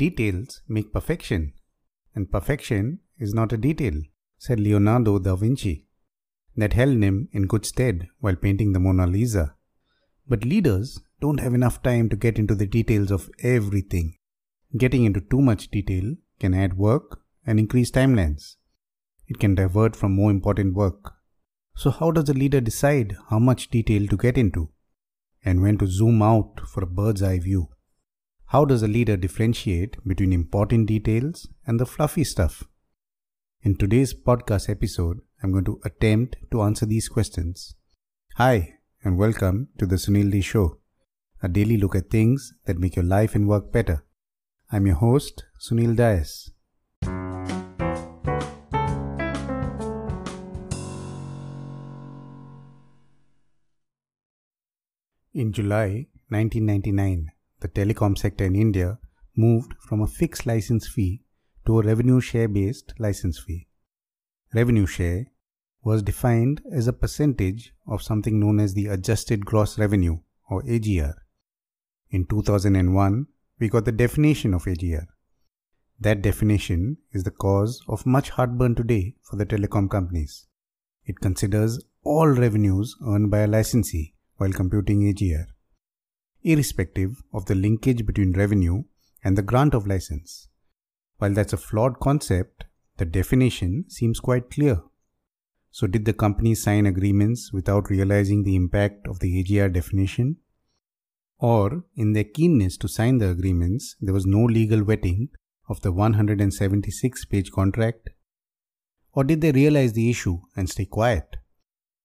Details make perfection, and perfection is not a detail, said Leonardo da Vinci. That held him in good stead while painting the Mona Lisa. But leaders don't have enough time to get into the details of everything. Getting into too much detail can add work and increase timelines. It can divert from more important work. So, how does a leader decide how much detail to get into and when to zoom out for a bird's eye view? How does a leader differentiate between important details and the fluffy stuff? In today's podcast episode, I'm going to attempt to answer these questions. Hi, and welcome to the Sunil D Show, a daily look at things that make your life and work better. I'm your host, Sunil Dias. In July 1999, the telecom sector in India moved from a fixed license fee to a revenue share based license fee. Revenue share was defined as a percentage of something known as the adjusted gross revenue or AGR. In 2001, we got the definition of AGR. That definition is the cause of much heartburn today for the telecom companies. It considers all revenues earned by a licensee while computing AGR irrespective of the linkage between revenue and the grant of license. While that's a flawed concept, the definition seems quite clear. So, did the company sign agreements without realizing the impact of the AGR definition? Or, in their keenness to sign the agreements, there was no legal vetting of the 176 page contract? Or did they realize the issue and stay quiet,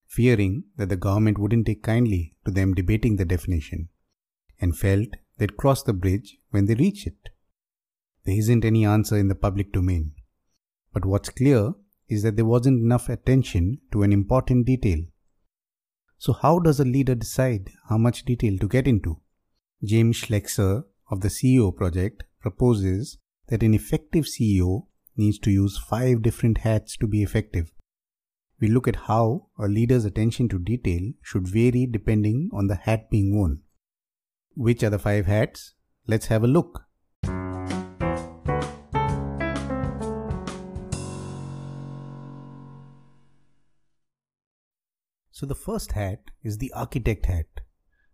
fearing that the government wouldn't take kindly to them debating the definition? And felt they'd cross the bridge when they reach it. There isn't any answer in the public domain. But what's clear is that there wasn't enough attention to an important detail. So, how does a leader decide how much detail to get into? James Schleckser of the CEO project proposes that an effective CEO needs to use five different hats to be effective. We look at how a leader's attention to detail should vary depending on the hat being worn. Which are the five hats? Let's have a look. So the first hat is the architect hat.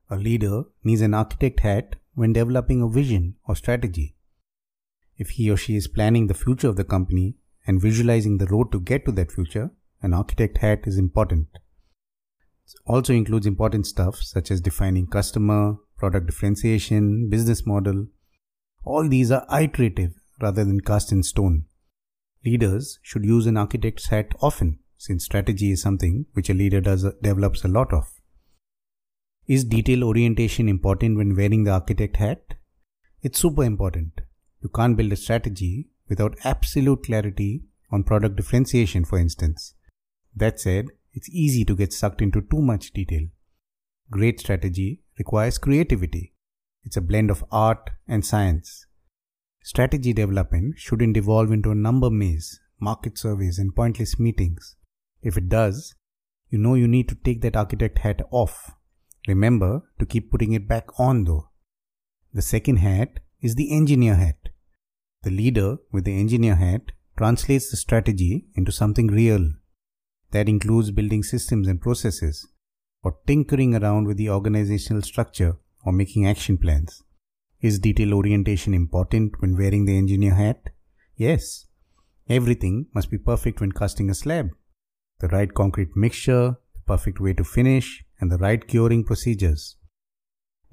A leader needs an architect hat when developing a vision or strategy. If he or she is planning the future of the company and visualizing the road to get to that future, an architect hat is important. It also includes important stuff such as defining customer, product differentiation, business model. All these are iterative rather than cast in stone. Leaders should use an architect's hat often since strategy is something which a leader does develops a lot of. Is detail orientation important when wearing the architect hat? It's super important. You can't build a strategy without absolute clarity on product differentiation, for instance. That said, it's easy to get sucked into too much detail. Great strategy requires creativity. It's a blend of art and science. Strategy development shouldn't evolve into a number maze, market surveys, and pointless meetings. If it does, you know you need to take that architect hat off. Remember to keep putting it back on though. The second hat is the engineer hat. The leader with the engineer hat translates the strategy into something real. That includes building systems and processes, or tinkering around with the organizational structure or making action plans. Is detail orientation important when wearing the engineer hat? Yes. Everything must be perfect when casting a slab. The right concrete mixture, the perfect way to finish, and the right curing procedures.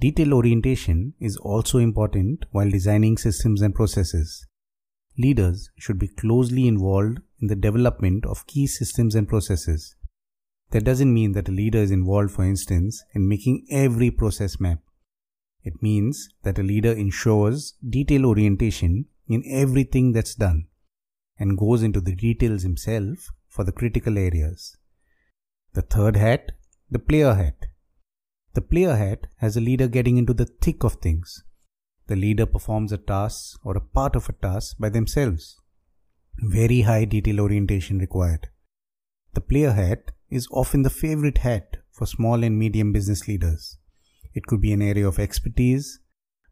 Detail orientation is also important while designing systems and processes. Leaders should be closely involved in the development of key systems and processes. That doesn't mean that a leader is involved, for instance, in making every process map. It means that a leader ensures detail orientation in everything that's done and goes into the details himself for the critical areas. The third hat, the player hat. The player hat has a leader getting into the thick of things. The leader performs a task or a part of a task by themselves. Very high detail orientation required. The player hat is often the favorite hat for small and medium business leaders. It could be an area of expertise.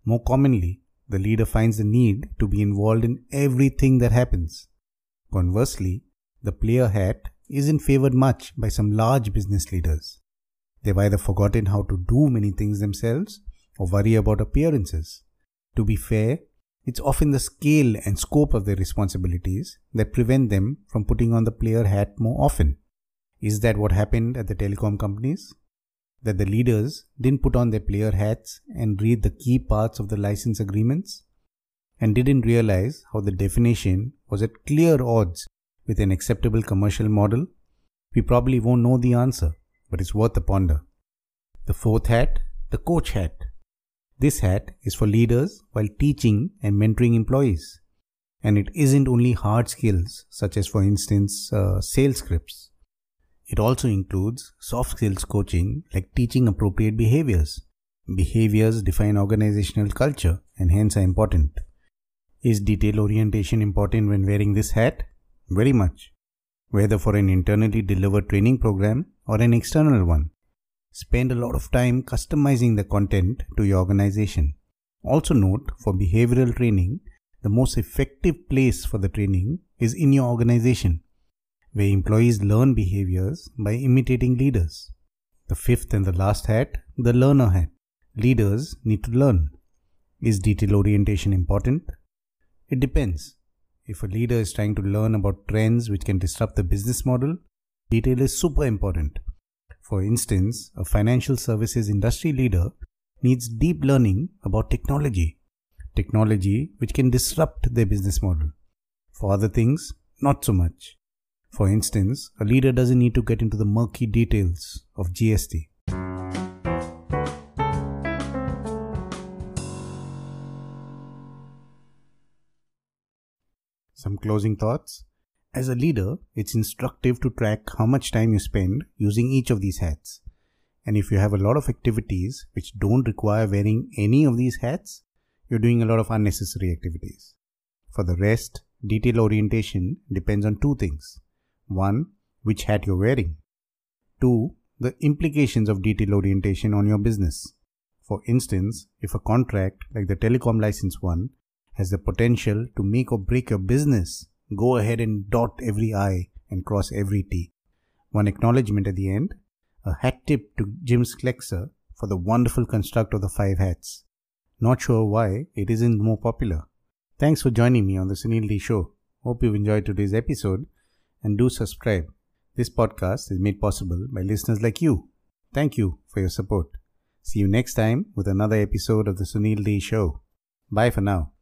More commonly, the leader finds the need to be involved in everything that happens. Conversely, the player hat isn't favored much by some large business leaders. They've either forgotten how to do many things themselves or worry about appearances. To be fair, it's often the scale and scope of their responsibilities that prevent them from putting on the player hat more often. Is that what happened at the telecom companies? That the leaders didn't put on their player hats and read the key parts of the license agreements? And didn't realize how the definition was at clear odds with an acceptable commercial model? We probably won't know the answer, but it's worth a ponder. The fourth hat, the coach hat. This hat is for leaders while teaching and mentoring employees. And it isn't only hard skills, such as, for instance, uh, sales scripts. It also includes soft skills coaching like teaching appropriate behaviors. Behaviors define organizational culture and hence are important. Is detail orientation important when wearing this hat? Very much. Whether for an internally delivered training program or an external one. Spend a lot of time customizing the content to your organization. Also note for behavioral training, the most effective place for the training is in your organization where employees learn behaviors by imitating leaders. The fifth and the last hat, the learner hat. Leaders need to learn. Is detail orientation important? It depends. If a leader is trying to learn about trends which can disrupt the business model, detail is super important. For instance, a financial services industry leader needs deep learning about technology. Technology which can disrupt their business model. For other things, not so much. For instance, a leader doesn't need to get into the murky details of GST. Some closing thoughts. As a leader, it's instructive to track how much time you spend using each of these hats. And if you have a lot of activities which don't require wearing any of these hats, you're doing a lot of unnecessary activities. For the rest, detail orientation depends on two things 1. Which hat you're wearing. 2. The implications of detail orientation on your business. For instance, if a contract like the telecom license one has the potential to make or break your business, go ahead and dot every I and cross every T. One acknowledgement at the end a hat tip to Jim Schleckser for the wonderful construct of the five hats. Not sure why it isn't more popular. Thanks for joining me on the Sunil D Show. Hope you've enjoyed today's episode and do subscribe. This podcast is made possible by listeners like you. Thank you for your support. See you next time with another episode of the Sunil D Show. Bye for now.